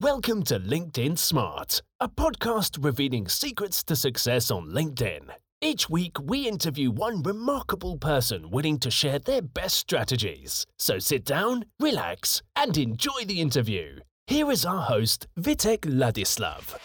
Welcome to LinkedIn Smart, a podcast revealing secrets to success on LinkedIn. Each week, we interview one remarkable person willing to share their best strategies. So sit down, relax, and enjoy the interview. Here is our host, Vitek Ladislav.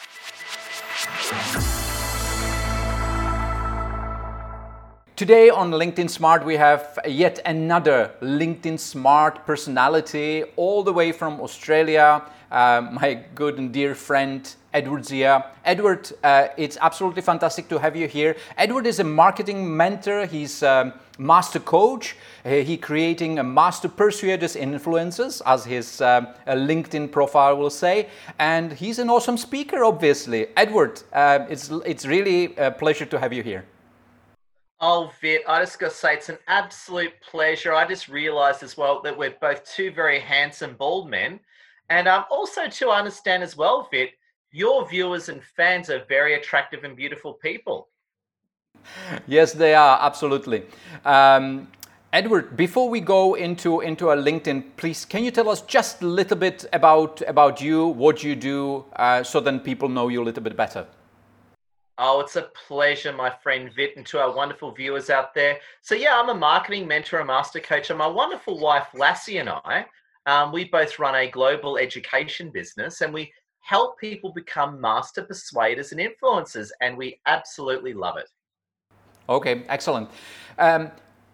Today on LinkedIn Smart, we have yet another LinkedIn Smart personality, all the way from Australia, uh, my good and dear friend Edward Zia. Edward, uh, it's absolutely fantastic to have you here. Edward is a marketing mentor. He's a master coach. He creating a master persuaders influencers, as his uh, LinkedIn profile will say. And he's an awesome speaker, obviously. Edward, uh, it's it's really a pleasure to have you here. Oh, Vit, I just got to say, it's an absolute pleasure. I just realized as well that we're both two very handsome bald men. And um, also to understand as well, Vit, your viewers and fans are very attractive and beautiful people. Yes, they are, absolutely. Um, Edward, before we go into, into our LinkedIn, please, can you tell us just a little bit about, about you, what you do, uh, so then people know you a little bit better? Oh, it's a pleasure, my friend Vit, and to our wonderful viewers out there. So, yeah, I'm a marketing mentor, a master coach, and my wonderful wife, Lassie, and I, um, we both run a global education business and we help people become master persuaders and influencers, and we absolutely love it. Okay, excellent. Um,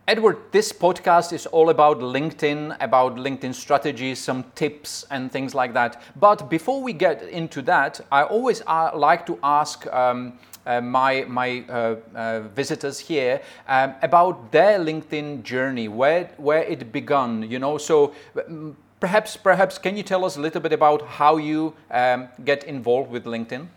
Edward, this podcast is all about LinkedIn, about LinkedIn strategies, some tips and things like that. But before we get into that, I always uh, like to ask um, my, my uh, uh, visitors here um, about their LinkedIn journey, where, where it began, you know. So um, perhaps, perhaps can you tell us a little bit about how you um, get involved with LinkedIn?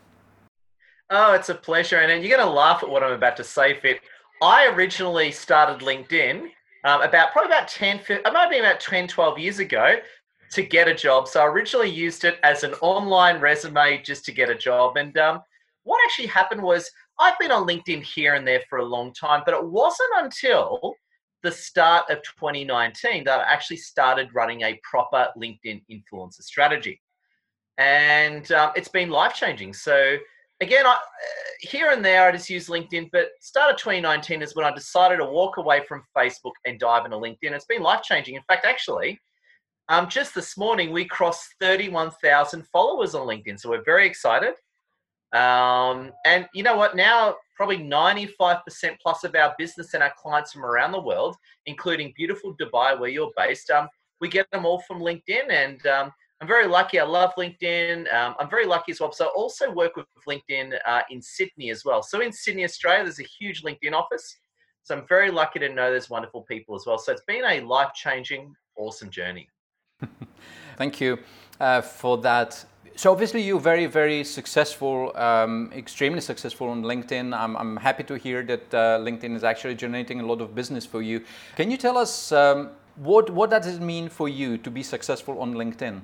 Oh, it's a pleasure. And you're going to laugh at what I'm about to say, Vit. I originally started LinkedIn um, about probably about 10, it might be about 10, 12 years ago to get a job. So I originally used it as an online resume just to get a job. And um, what actually happened was I've been on LinkedIn here and there for a long time, but it wasn't until the start of 2019 that I actually started running a proper LinkedIn influencer strategy. And um, it's been life changing. So again, I, uh, here and there, I just use LinkedIn. But start of 2019 is when I decided to walk away from Facebook and dive into LinkedIn. It's been life changing. In fact, actually, um, just this morning we crossed 31,000 followers on LinkedIn, so we're very excited. Um, and you know what? Now, probably 95% plus of our business and our clients from around the world, including beautiful Dubai, where you're based, um, we get them all from LinkedIn. And um, I'm very lucky. I love LinkedIn. Um, I'm very lucky as well. So I also work with LinkedIn uh, in Sydney as well. So in Sydney, Australia, there's a huge LinkedIn office. So I'm very lucky to know there's wonderful people as well. So it's been a life changing, awesome journey. Thank you uh, for that. So obviously you're very, very successful, um, extremely successful on LinkedIn. I'm, I'm happy to hear that uh, LinkedIn is actually generating a lot of business for you. Can you tell us um, what what does it mean for you to be successful on LinkedIn?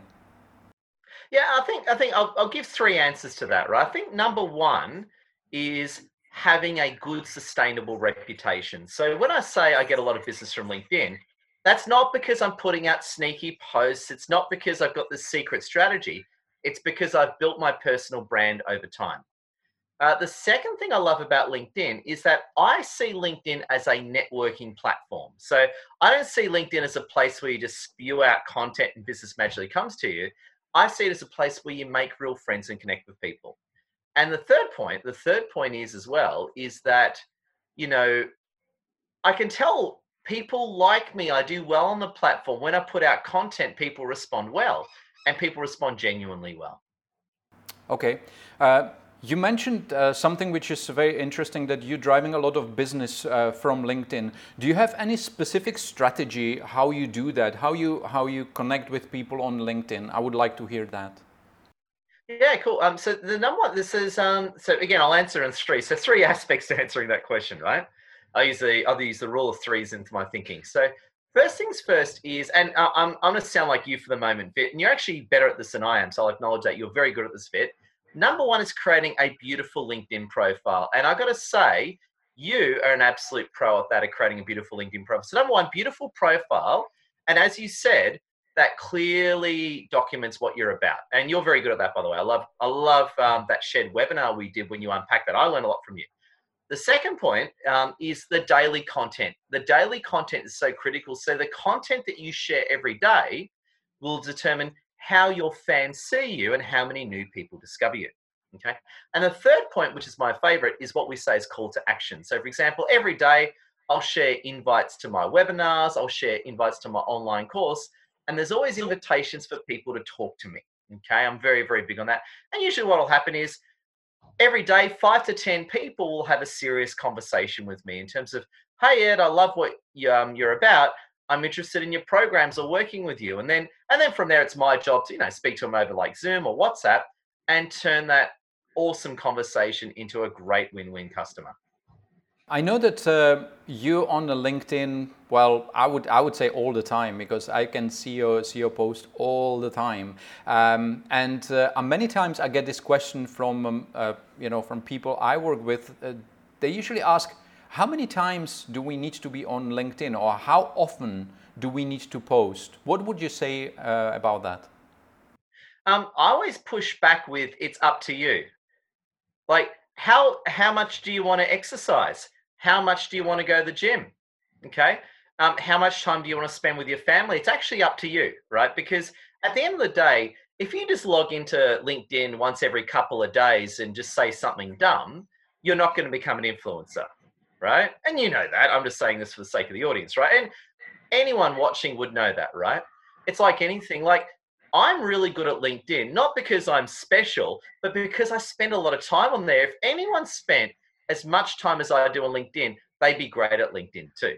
Yeah, I think I think I'll, I'll give three answers to that. Right. I think number one is having a good sustainable reputation. So when I say I get a lot of business from LinkedIn, that's not because I'm putting out sneaky posts. It's not because I've got this secret strategy. It's because I've built my personal brand over time. Uh, the second thing I love about LinkedIn is that I see LinkedIn as a networking platform. So I don't see LinkedIn as a place where you just spew out content and business magically comes to you. I see it as a place where you make real friends and connect with people. And the third point, the third point is as well, is that, you know, I can tell people like me, I do well on the platform. When I put out content, people respond well and people respond genuinely well. Okay. Uh, you mentioned uh, something which is very interesting that you're driving a lot of business uh, from LinkedIn. Do you have any specific strategy how you do that? How you how you connect with people on LinkedIn? I would like to hear that. Yeah, cool. Um, so the number one, this is um, so again, I'll answer in three. So three aspects to answering that question, right? I use the I'll use the rule of threes into my thinking. So first things first is, and uh, I'm I'm going to sound like you for the moment, Vit, and you're actually better at this than I am. So I'll acknowledge that you're very good at this, Vit Number one is creating a beautiful LinkedIn profile. And I've got to say, you are an absolute pro at that, at creating a beautiful LinkedIn profile. So, number one, beautiful profile. And as you said, that clearly documents what you're about. And you're very good at that, by the way. I love, I love um, that shared webinar we did when you unpack that. I learned a lot from you. The second point um, is the daily content. The daily content is so critical. So the content that you share every day will determine how your fans see you and how many new people discover you. Okay. And the third point, which is my favorite, is what we say is call to action. So, for example, every day I'll share invites to my webinars, I'll share invites to my online course, and there's always invitations for people to talk to me. Okay. I'm very, very big on that. And usually what will happen is every day, five to 10 people will have a serious conversation with me in terms of, hey, Ed, I love what um, you're about. I'm interested in your programs or working with you. And then, and then from there, it's my job to, you know, speak to them over like Zoom or WhatsApp and turn that awesome conversation into a great win-win customer. I know that uh, you on the LinkedIn. Well, I would I would say all the time because I can see your see your post all the time, um, and uh, many times I get this question from um, uh, you know from people I work with. Uh, they usually ask, how many times do we need to be on LinkedIn, or how often do we need to post? What would you say uh, about that? Um, I always push back with, it's up to you. Like, how how much do you want to exercise? How much do you want to go to the gym? Okay. Um, how much time do you want to spend with your family? It's actually up to you, right? Because at the end of the day, if you just log into LinkedIn once every couple of days and just say something dumb, you're not going to become an influencer, right? And you know that. I'm just saying this for the sake of the audience, right? And anyone watching would know that, right? It's like anything. Like I'm really good at LinkedIn, not because I'm special, but because I spend a lot of time on there. If anyone spent as much time as I do on LinkedIn, they'd be great at LinkedIn too,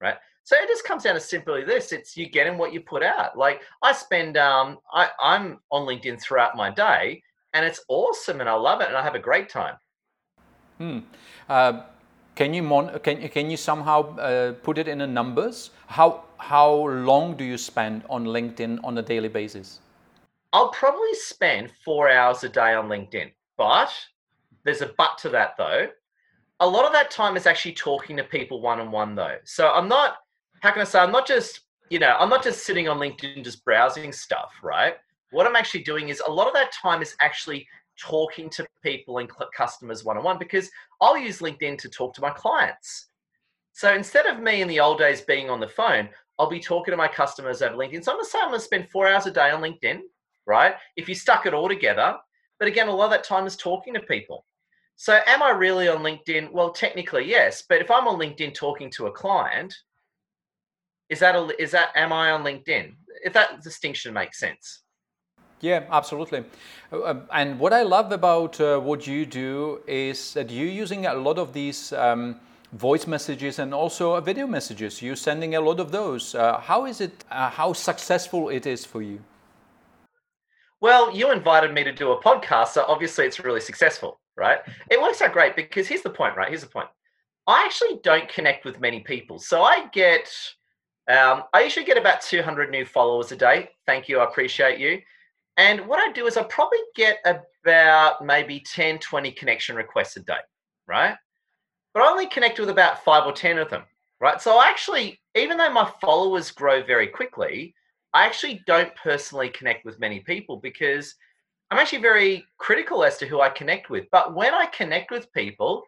right? So it just comes down to simply this: it's you getting what you put out. Like I spend, um, I, I'm on LinkedIn throughout my day, and it's awesome, and I love it, and I have a great time. Hmm. Uh, can you mon- can can you somehow uh, put it in the numbers? How how long do you spend on LinkedIn on a daily basis? I'll probably spend four hours a day on LinkedIn, but there's a but to that though a lot of that time is actually talking to people one on one though. So I'm not, how can I say, I'm not just, you know, I'm not just sitting on LinkedIn just browsing stuff, right? What I'm actually doing is a lot of that time is actually talking to people and customers one on one because I'll use LinkedIn to talk to my clients. So instead of me in the old days being on the phone, I'll be talking to my customers over LinkedIn. So I'm gonna say I'm gonna spend four hours a day on LinkedIn, right? If you stuck it all together. But again, a lot of that time is talking to people. So, am I really on LinkedIn? Well, technically, yes. But if I'm on LinkedIn talking to a client, is that a, is that am I on LinkedIn? If that distinction makes sense. Yeah, absolutely. Uh, um, and what I love about uh, what you do is that you're using a lot of these um, voice messages and also video messages. You're sending a lot of those. Uh, how is it? Uh, how successful it is for you? Well, you invited me to do a podcast, so obviously it's really successful right? It works out great because here's the point, right? Here's the point. I actually don't connect with many people. So I get, um, I usually get about 200 new followers a day. Thank you. I appreciate you. And what I do is I probably get about maybe 10, 20 connection requests a day, right? But I only connect with about five or 10 of them, right? So I actually, even though my followers grow very quickly, I actually don't personally connect with many people because I'm actually very critical as to who I connect with. But when I connect with people,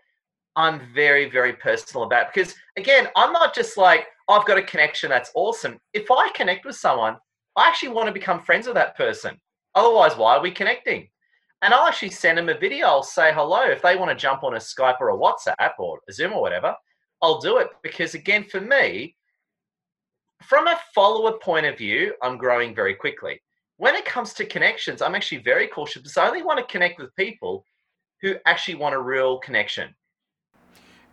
I'm very, very personal about it. because again, I'm not just like, oh, I've got a connection, that's awesome. If I connect with someone, I actually want to become friends with that person. Otherwise, why are we connecting? And I'll actually send them a video. I'll say hello. If they want to jump on a Skype or a WhatsApp or a Zoom or whatever, I'll do it. Because again, for me, from a follower point of view, I'm growing very quickly when it comes to connections, I'm actually very cautious because I only want to connect with people who actually want a real connection.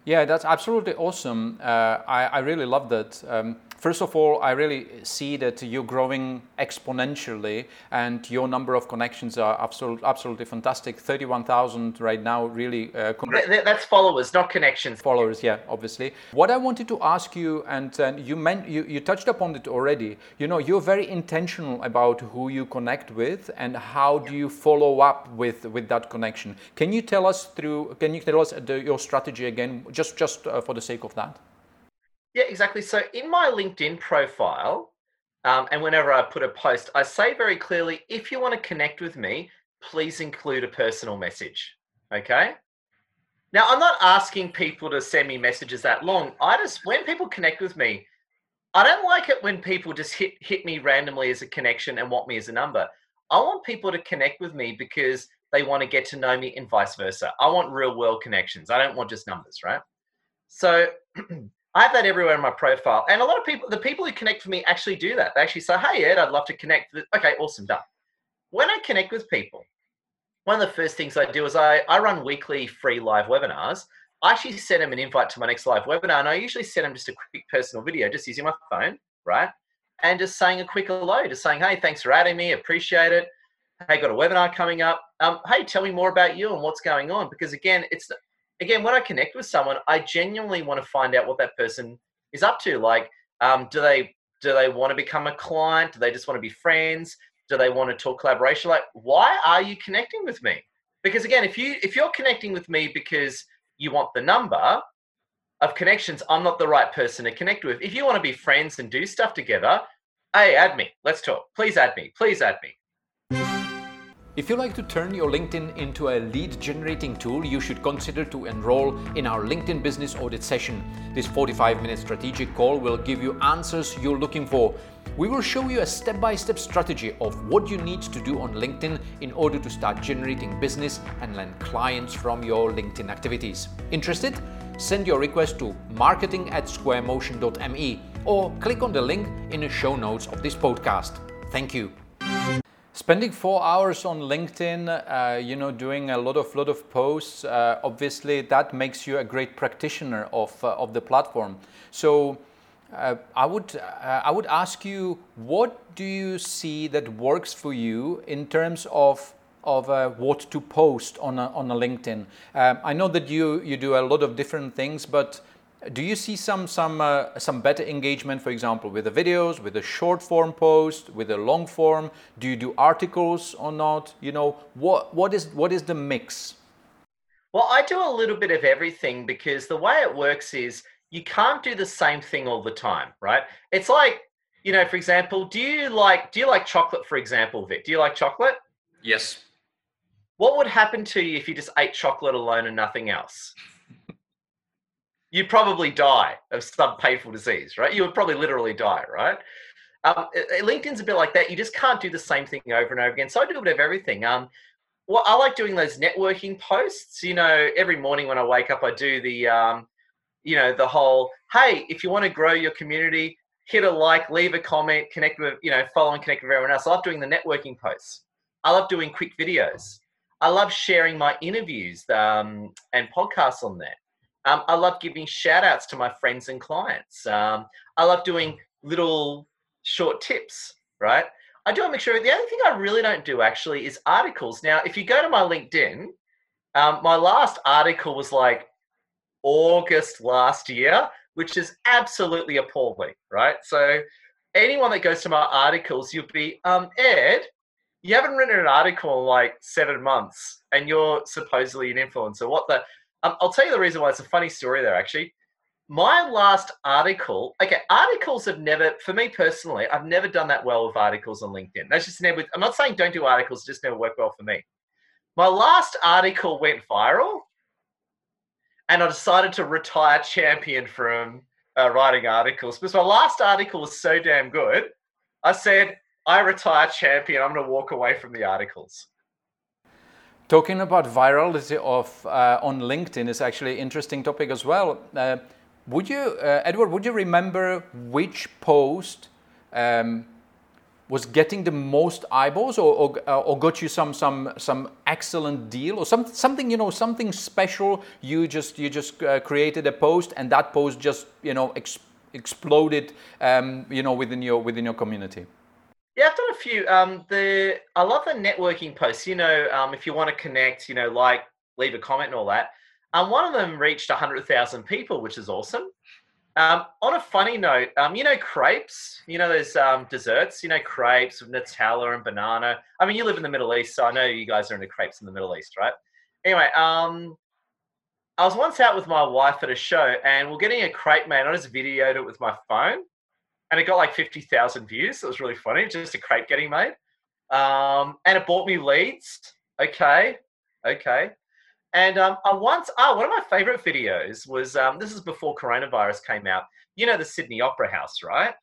Yeah, that's absolutely awesome. Uh, I, I really love that. Um, First of all, I really see that you're growing exponentially and your number of connections are absolutely, absolutely fantastic. 31,000 right now, really. Uh, that's followers, not connections. Followers, yeah, obviously. What I wanted to ask you, and uh, you, meant, you, you touched upon it already, you know, you're very intentional about who you connect with and how do you follow up with, with that connection. Can you tell us through, can you tell us the, your strategy again, just, just uh, for the sake of that? Yeah, exactly. So in my LinkedIn profile, um, and whenever I put a post, I say very clearly, if you want to connect with me, please include a personal message. Okay. Now, I'm not asking people to send me messages that long. I just, when people connect with me, I don't like it when people just hit hit me randomly as a connection and want me as a number. I want people to connect with me because they want to get to know me and vice versa. I want real world connections. I don't want just numbers, right? So I have that everywhere in my profile. And a lot of people, the people who connect with me actually do that. They actually say, Hey, Ed, I'd love to connect. Okay, awesome, done. When I connect with people, one of the first things I do is I, I run weekly free live webinars. I actually send them an invite to my next live webinar, and I usually send them just a quick personal video, just using my phone, right? And just saying a quick hello, just saying, hey, thanks for adding me, appreciate it. Hey, got a webinar coming up. Um, hey, tell me more about you and what's going on. Because again, it's again when I connect with someone, I genuinely want to find out what that person is up to. Like, um, do they do they want to become a client? Do they just want to be friends? Do they want to talk collaboration? Like, why are you connecting with me? Because again, if you if you're connecting with me because you want the number of connections, I'm not the right person to connect with. If you want to be friends and do stuff together, hey, add me. Let's talk. Please add me. Please add me. If you like to turn your LinkedIn into a lead generating tool, you should consider to enroll in our LinkedIn business audit session. This 45 minute strategic call will give you answers you're looking for. We will show you a step by step strategy of what you need to do on LinkedIn in order to start generating business and land clients from your LinkedIn activities. Interested? Send your request to marketing at squaremotion.me or click on the link in the show notes of this podcast. Thank you. Spending four hours on LinkedIn, uh, you know, doing a lot of lot of posts, uh, obviously that makes you a great practitioner of uh, of the platform. So, uh, I would uh, I would ask you, what do you see that works for you in terms of of uh, what to post on a, on a LinkedIn? Um, I know that you you do a lot of different things, but do you see some some uh, some better engagement, for example, with the videos, with a short form post, with a long form? Do you do articles or not? You know, what what is what is the mix? Well, I do a little bit of everything because the way it works is you can't do the same thing all the time, right? It's like, you know, for example, do you like do you like chocolate, for example, Vic? Do you like chocolate? Yes. What would happen to you if you just ate chocolate alone and nothing else? You'd probably die of some painful disease, right? You would probably literally die, right? Um, LinkedIn's a bit like that. You just can't do the same thing over and over again. So I do a bit of everything. Um, well, I like doing those networking posts. You know, every morning when I wake up, I do the, um, you know, the whole, hey, if you want to grow your community, hit a like, leave a comment, connect with, you know, follow and connect with everyone else. I love doing the networking posts. I love doing quick videos. I love sharing my interviews um, and podcasts on there. Um, I love giving shout outs to my friends and clients. Um, I love doing little short tips, right? I do make sure. The only thing I really don't do actually is articles. Now, if you go to my LinkedIn, um, my last article was like August last year, which is absolutely appalling, right? So, anyone that goes to my articles, you'll be, um, Ed, you haven't written an article in like seven months and you're supposedly an influencer. What the? Um, I'll tell you the reason why it's a funny story there, actually. My last article, okay, articles have never, for me personally, I've never done that well with articles on LinkedIn. That's just never, I'm not saying don't do articles, just never work well for me. My last article went viral and I decided to retire champion from uh, writing articles because my last article was so damn good. I said, I retire champion. I'm going to walk away from the articles. Talking about virality of uh, on LinkedIn is actually an interesting topic as well. Uh, would you, uh, Edward, would you remember which post um, was getting the most eyeballs, or, or, uh, or, got you some some some excellent deal, or some, something you know something special? You just you just uh, created a post, and that post just you know ex exploded, um, you know, within your within your community. Few. Um, the I love the networking posts. You know, um, if you want to connect, you know, like leave a comment and all that. Um, one of them reached hundred thousand people, which is awesome. Um, on a funny note, um, you know crepes. You know those um, desserts. You know crepes with Nutella and banana. I mean, you live in the Middle East, so I know you guys are into crepes in the Middle East, right? Anyway, um, I was once out with my wife at a show, and we're getting a crepe made. I just videoed it with my phone and it got like 50,000 views. It was really funny, just a crepe getting made. Um, and it bought me leads. Okay, okay. And um, I once, oh, one of my favorite videos was um, this is before coronavirus came out. You know the Sydney Opera House, right?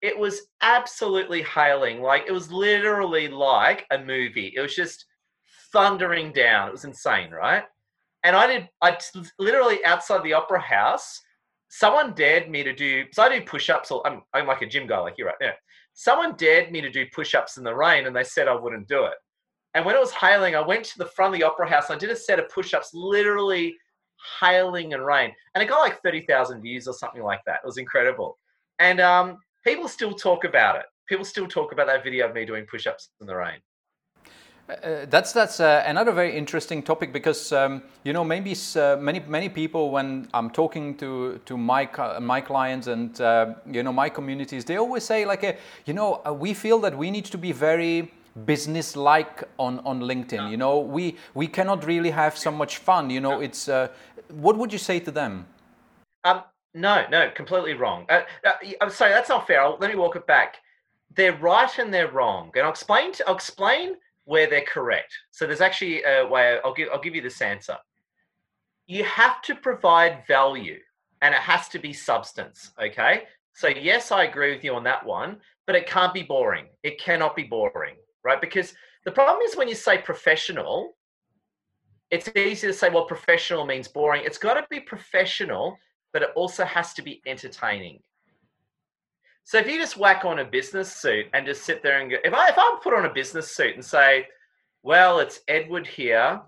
It was absolutely hailing. Like it was literally like a movie. It was just thundering down. It was insane, right? And I did, I literally outside the Opera House, someone dared me to do, so I do push ups, or I'm, I'm like a gym guy, like you right now. Someone dared me to do push ups in the rain and they said I wouldn't do it. And when it was hailing, I went to the front of the Opera House and I did a set of push ups, literally hailing and rain. And it got like 30,000 views or something like that. It was incredible. And um, people still talk about it. People still talk about that video of me doing push ups in the rain. Uh, that's that's uh, another very interesting topic because um, you know maybe uh, many many people when I'm talking to to my my clients and uh, you know my communities they always say like uh, you know uh, we feel that we need to be very business like on on LinkedIn you know? We we cannot really have so much fun you know? It's what would you say to them? Um no no completely wrong. I'm sorry that's not fair. I'll, let me walk it back. They're right and they're wrong. And I'll explain to, I'll explain where they're correct. So there's actually a way I'll give I'll give you this answer. You have to provide value and it has to be substance, okay? So yes, I agree with you on that one, but it can't be boring. It cannot be boring, right? Because the problem is when you say professional, it's easy to say well professional means boring. It's got to be professional, but it also has to be entertaining. So if you just whack on a business suit and just sit there and go, if I if I put on a business suit and say, well, it's Edward here.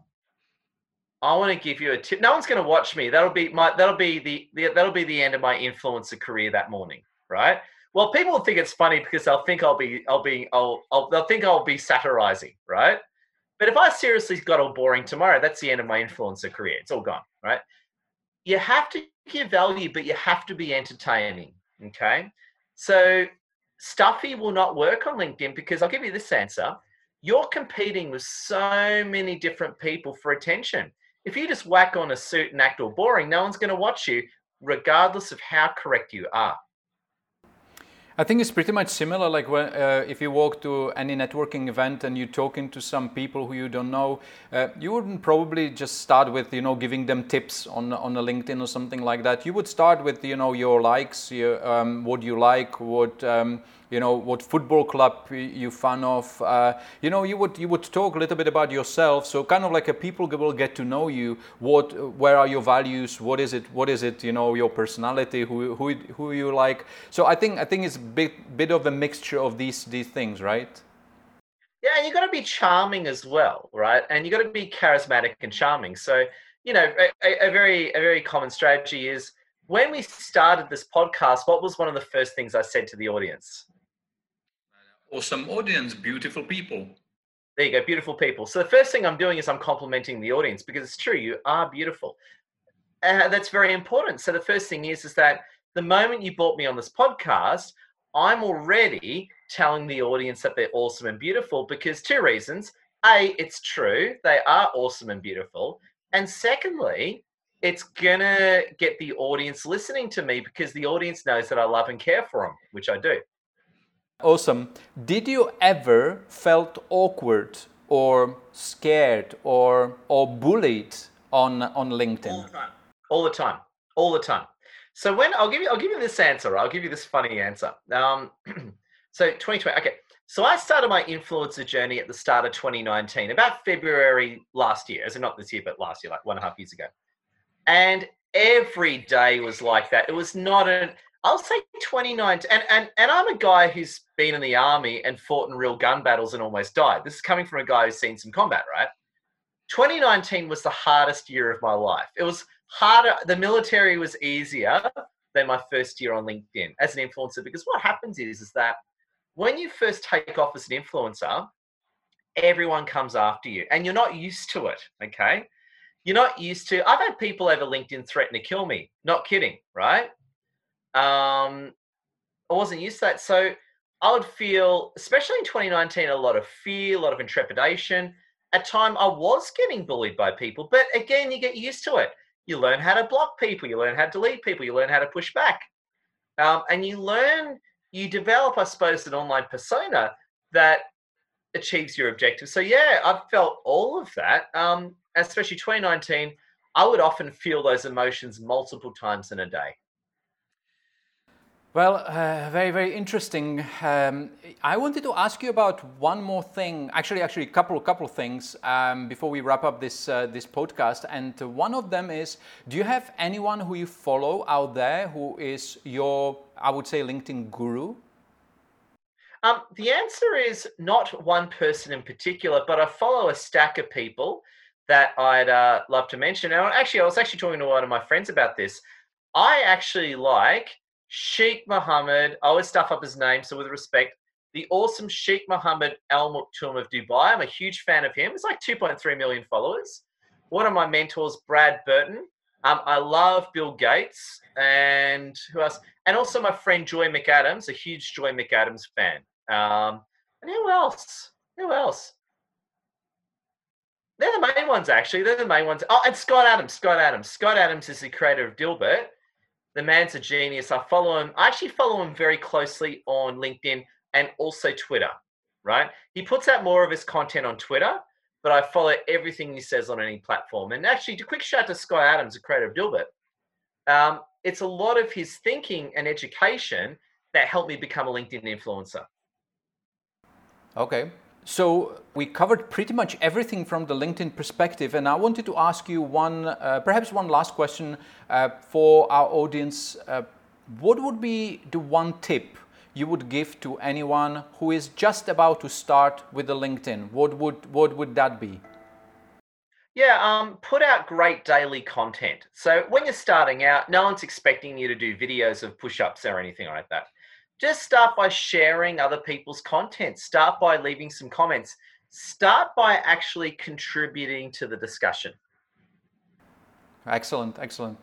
I want to give you a tip. No one's going to watch me. That'll be my that'll be the, the that'll be the end of my influencer career that morning, right? Well, people will think it's funny because they'll think I'll be I'll be I'll, I'll they'll think I'll be satirizing, right? But if I seriously got all boring tomorrow, that's the end of my influencer career. It's all gone, right? You have to give value, but you have to be entertaining. Okay. So stuffy will not work on LinkedIn because I'll give you this answer. You're competing with so many different people for attention. If you just whack on a suit and act all boring, no one's going to watch you, regardless of how correct you are. I think it's pretty much similar. Like when, uh, if you walk to any networking event and you're talking to some people who you don't know, uh, you wouldn't probably just start with you know giving them tips on on a LinkedIn or something like that. You would start with you know your likes, your, um, what you like, what um, you know what football club you fan of uh, you know you would you would talk a little bit about yourself. So kind of like a people will get to know you. What where are your values? What is it what is it you know your personality? Who who, who you like? So i think i think it's a bit bit of a mixture of these these things right? Yeah and you got to be charming as well right? And you got to be charismatic and charming. So you know a, a very a very common strategy is when we started this podcast, what was one of the first things I said to the audience? Awesome audience, beautiful people. There you go, beautiful people. So the first thing I'm doing is I'm complimenting the audience because it's true, you are beautiful. Uh, that's very important. So the first thing is is that the moment you bought me on this podcast, I'm already telling the audience that they're awesome and beautiful because two reasons. A, it's true, they are awesome and beautiful. And secondly, it's gonna get the audience listening to me because the audience knows that I love and care for them, which I do. Awesome. Did you ever felt awkward or scared or or bullied on on LinkedIn? All the time. All the time. All the time. So when I'll give you I'll give you this answer. I'll give you this funny answer. Um, so 2020. Okay. So I started my influencer journey at the start of 2019, about February last year. As not this year, but last year, like one and a half years ago. And every day was like that. It was not an I'll say 2019. And, and, and I'm a guy who's been in the army and fought in real gun battles and almost died. This is coming from a guy who's seen some combat, right? 2019 was the hardest year of my life. It was harder. The military was easier than my first year on LinkedIn as an influencer because what happens is, is that when you first take off as an influencer, everyone comes after you and you're not used to it. Okay. You're not used to, I've had people over LinkedIn threaten to kill me. Not kidding, right? Um, I wasn't used to that. So I would feel, especially in 2019, a lot of fear, a lot of intrepidation. At time, I was getting bullied by people, but again, you get used to it. You learn how to block people, you learn how to delete people, you learn how to push back. Um, and you learn, you develop, I suppose, an online persona that achieves your objective. So yeah, I've felt all of that. Um, especially 2019, I would often feel those emotions multiple times in a day. Well, uh, very, very interesting. Um, I wanted to ask you about one more thing. Actually, actually, a couple, couple of things um, before we wrap up this uh, this podcast. And one of them is: Do you have anyone who you follow out there who is your, I would say, LinkedIn guru? Um, the answer is not one person in particular, but I follow a stack of people that I'd uh, love to mention. And actually, I was actually talking to one of my friends about this. I actually like Sheikh Mohammed, I always stuff up his name, so with respect, the awesome Sheikh Mohammed Al Maktoum of Dubai. I'm a huge fan of him. It's like 2.3 million followers. One of my mentors, Brad Burton. Um, I love Bill Gates and who else? And also my friend Joy McAdams, a huge Joy McAdams fan. Um, and who else? Who else? They're the main ones, actually. They're the main ones. Oh, and Scott Adams. Scott Adams. Scott Adams is the creator of Dilbert the man's a genius. I follow him. I actually follow him very closely on LinkedIn and also Twitter. Right? He puts out more of his content on Twitter, but I follow everything he says on any platform. And actually, a quick shout to Scott Adams, the creator of Dilbert. Um, it's a lot of his thinking and education that helped me become a LinkedIn influencer. Okay, so we covered pretty much everything from the LinkedIn perspective, and I wanted to ask you one, uh, perhaps one last question uh, for our audience. Uh, what would be the one tip you would give to anyone who is just about to start with the LinkedIn? What would what would that be? Yeah, um, put out great daily content. So when you're starting out, no one's expecting you to do videos of push-ups or anything like that just start by sharing other people's content. Start by leaving some comments. Start by actually contributing to the discussion. Excellent, excellent.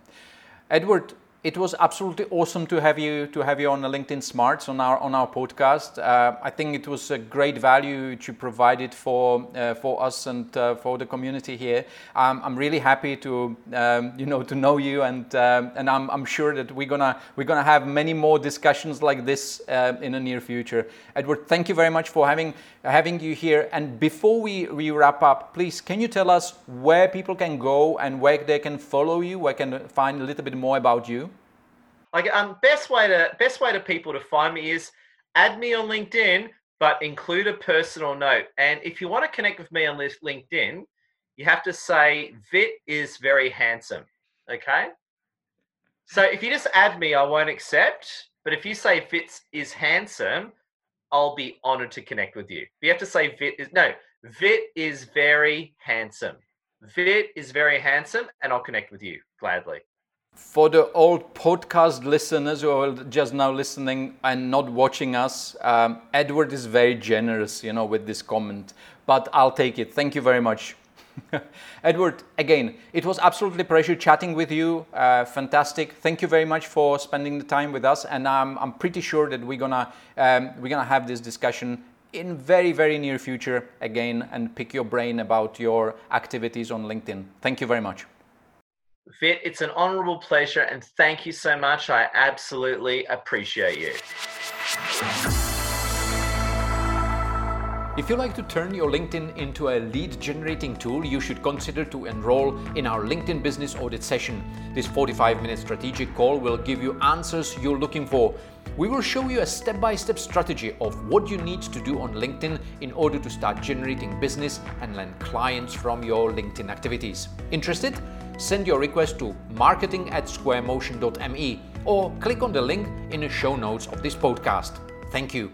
Edward, it was absolutely awesome to have you to have you on the LinkedIn Smarts on our on our podcast. Uh, I think it was a great value which you provided for uh, for us and uh, for the community here. Um, I'm really happy to um, you know to know you and um, and I'm, I'm sure that we're gonna we're gonna have many more discussions like this uh, in the near future. Edward, thank you very much for having having you here. And before we, we wrap up, please can you tell us where people can go and where they can follow you, where can find a little bit more about you? Like um, best way to best way to people to find me is add me on LinkedIn, but include a personal note. And if you want to connect with me on this LinkedIn, you have to say Vit is very handsome. Okay. So if you just add me, I won't accept. But if you say Vit is handsome, I'll be honored to connect with you. You have to say Vit is no, Vit is very handsome. Vit is very handsome, and I'll connect with you gladly. For the old podcast listeners who are just now listening and not watching us, um, Edward is very generous, you know, with this comment. But I'll take it. Thank you very much. Edward, again, it was absolutely pleasure chatting with you. Uh, fantastic. Thank you very much for spending the time with us. And um, I'm pretty sure that we're gonna um, we're gonna have this discussion in very very near future again and pick your brain about your activities on LinkedIn. Thank you very much. Vit, it's an honorable pleasure and thank you so much. I absolutely appreciate you. If you like to turn your LinkedIn into a lead generating tool, you should consider to enroll in our LinkedIn Business Audit session. This 45 minute strategic call will give you answers you're looking for. We will show you a step by step strategy of what you need to do on LinkedIn in order to start generating business and land clients from your LinkedIn activities. Interested? Send your request to marketing at squaremotion.me or click on the link in the show notes of this podcast. Thank you.